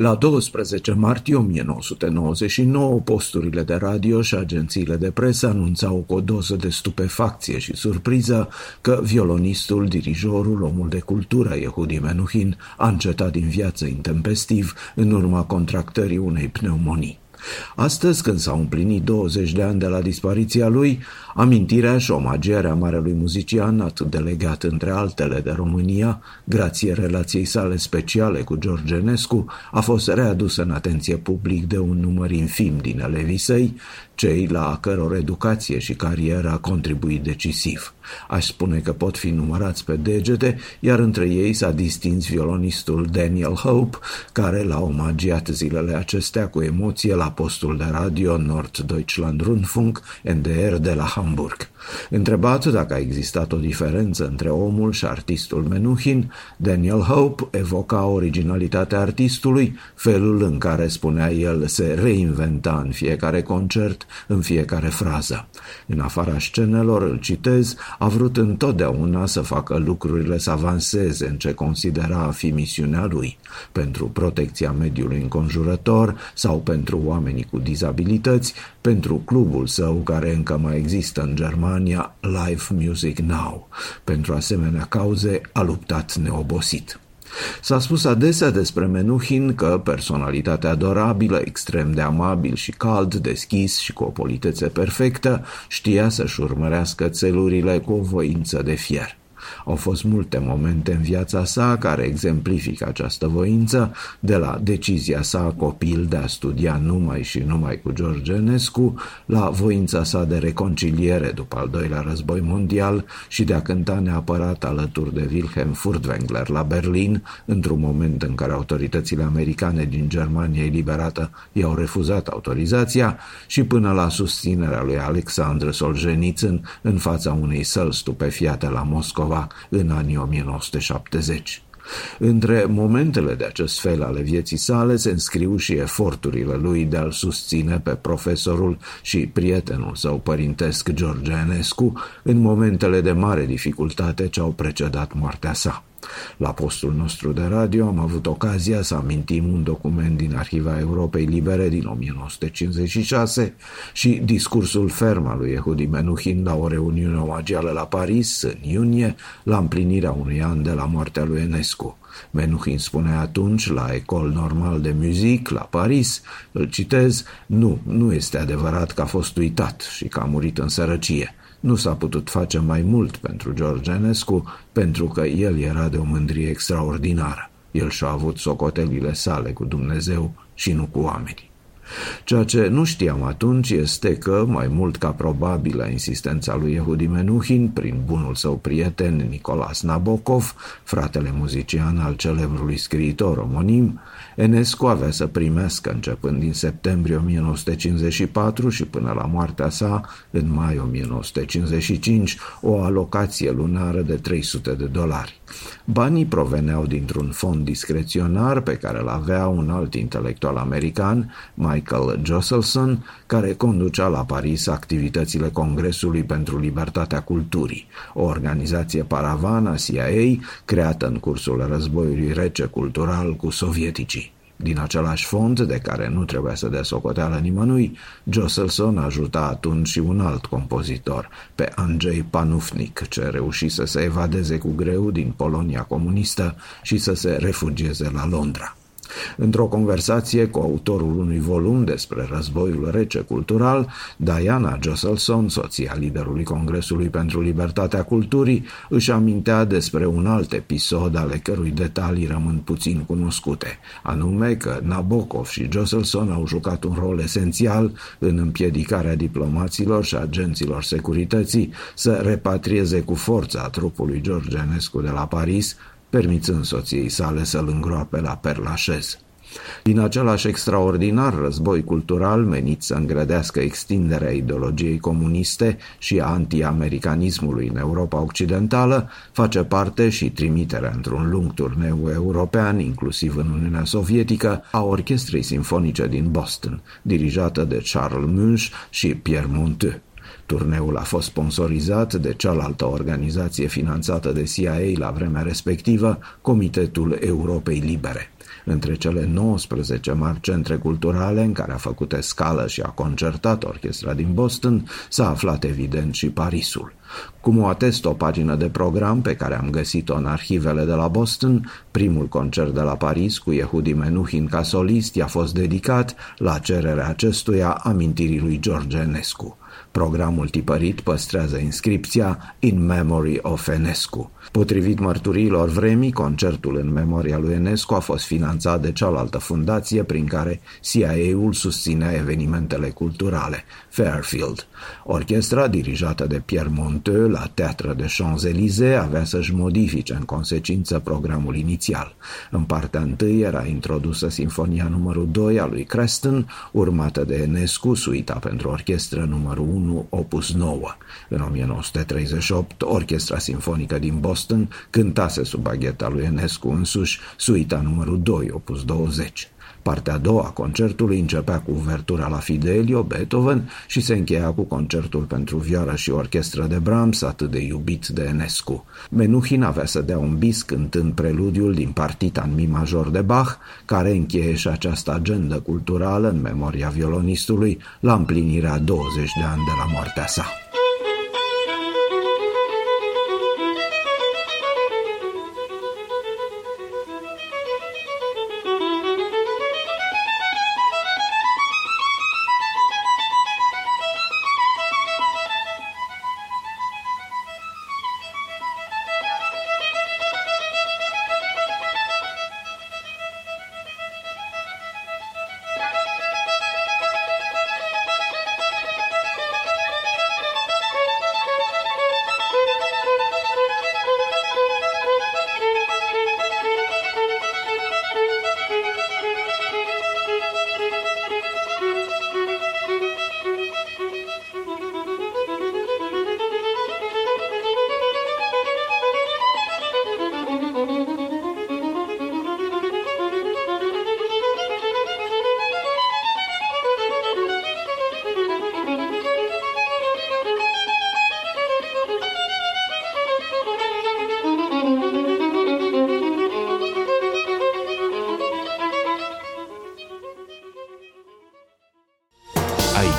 La 12 martie 1999, posturile de radio și agențiile de presă anunțau cu o doză de stupefacție și surpriză că violonistul, dirijorul, omul de cultură Yehudi Menuhin a încetat din viață intempestiv în urma contractării unei pneumonii. Astăzi, când s-au împlinit 20 de ani de la dispariția lui, amintirea și omagierea marelui muzician, atât de legat între altele de România, grație relației sale speciale cu George Enescu, a fost readusă în atenție public de un număr infim din elevii săi, cei la căror educație și carieră a contribuit decisiv. Aș spune că pot fi numărați pe degete, iar între ei s-a distins violonistul Daniel Hope, care l-a omagiat zilele acestea cu emoție la postul de radio Norddeutschland Rundfunk, NDR de la Hamburg. Întrebat dacă a existat o diferență între omul și artistul Menuhin, Daniel Hope evoca originalitatea artistului, felul în care, spunea el, se reinventa în fiecare concert, în fiecare frază. În afara scenelor, îl citez, a vrut întotdeauna să facă lucrurile să avanseze în ce considera a fi misiunea lui, pentru protecția mediului înconjurător sau pentru oamenii cu dizabilități, pentru clubul său care încă mai există în Germania, Live Music Now. Pentru asemenea cauze a luptat neobosit. S-a spus adesea despre Menuhin că personalitatea adorabilă, extrem de amabil și cald, deschis și cu o politețe perfectă, știa să-și urmărească țelurile cu o voință de fier. Au fost multe momente în viața sa care exemplifică această voință, de la decizia sa copil de a studia numai și numai cu George Enescu, la voința sa de reconciliere după al doilea război mondial și de a cânta neapărat alături de Wilhelm Furtwängler la Berlin, într-un moment în care autoritățile americane din Germania eliberată i-au refuzat autorizația și până la susținerea lui Alexandru Solzhenitsyn în fața unei săli stupefiate la Moscova Moscova în anii 1970. Între momentele de acest fel ale vieții sale se înscriu și eforturile lui de a-l susține pe profesorul și prietenul său părintesc George Enescu în momentele de mare dificultate ce au precedat moartea sa. La postul nostru de radio am avut ocazia să amintim un document din Arhiva Europei Libere din 1956 și discursul ferm al lui Ehudi Menuhin la o reuniune omagială la Paris în iunie, la împlinirea unui an de la moartea lui Enescu. Menuhin spune atunci la Ecole Normal de Musique la Paris, îl citez, nu, nu este adevărat că a fost uitat și că a murit în sărăcie. Nu s-a putut face mai mult pentru George Enescu pentru că el era de o mândrie extraordinară. El și-a avut socotelile sale cu Dumnezeu și nu cu oamenii. Ceea ce nu știam atunci este că, mai mult ca probabil la insistența lui Yehudi Menuhin, prin bunul său prieten Nicolas Nabokov, fratele muzician al celebrului scriitor omonim, Enescu avea să primească începând din septembrie 1954 și până la moartea sa, în mai 1955, o alocație lunară de 300 de dolari. Banii proveneau dintr-un fond discreționar pe care îl avea un alt intelectual american, Michael Josselson, care conducea la Paris activitățile Congresului pentru Libertatea Culturii, o organizație paravan a CIA creată în cursul războiului rece cultural cu sovieticii. Din același fond, de care nu trebuia să dea socoteală nimănui, Josselson ajuta atunci și un alt compozitor, pe Andrzej Panufnik, ce reuși să se evadeze cu greu din Polonia comunistă și să se refugieze la Londra. Într-o conversație cu autorul unui volum despre războiul rece cultural, Diana Josselson, soția liderului Congresului pentru Libertatea Culturii, își amintea despre un alt episod ale cărui detalii rămân puțin cunoscute, anume că Nabokov și Josselson au jucat un rol esențial în împiedicarea diplomaților și agenților securității să repatrieze cu forța trupului George Enescu de la Paris permițând soției sale să-l îngroape la Perlașez. Din același extraordinar război cultural menit să îngrădească extinderea ideologiei comuniste și a anti-americanismului în Europa Occidentală, face parte și trimiterea într-un lung turneu european, inclusiv în Uniunea Sovietică, a Orchestrei Sinfonice din Boston, dirijată de Charles Munch și Pierre Monteux. Turneul a fost sponsorizat de cealaltă organizație finanțată de CIA la vremea respectivă, Comitetul Europei Libere. Între cele 19 mari centre culturale în care a făcut escală și a concertat orchestra din Boston, s-a aflat evident și Parisul. Cum o atest o pagină de program pe care am găsit-o în arhivele de la Boston, primul concert de la Paris cu Yehudi Menuhin ca solist i-a fost dedicat, la cererea acestuia, amintirii lui George Enescu. Programul tipărit păstrează inscripția In Memory of Enescu. Potrivit mărturiilor vremii, concertul în memoria lui Enescu a fost finanțat de cealaltă fundație prin care CIA-ul susținea evenimentele culturale, Fairfield. Orchestra, dirijată de Pierre Monteux la Teatră de Champs-Élysées, avea să-și modifice în consecință programul inițial. În partea întâi era introdusă Sinfonia numărul 2 a lui Creston, urmată de Enescu, suita pentru orchestră numărul 1, opus 9. În 1938, Orchestra Sinfonică din Boston cântase sub bagheta lui Enescu însuși suita numărul 2, opus 20. Partea a doua a concertului începea cu uvertura la Fidelio, Beethoven și se încheia cu concertul pentru vioară și orchestră de Brahms, atât de iubit de Enescu. Menuhin avea să dea un bis cântând preludiul din partita în mi major de Bach, care încheie și această agendă culturală în memoria violonistului la împlinirea 20 de ani de la moartea sa.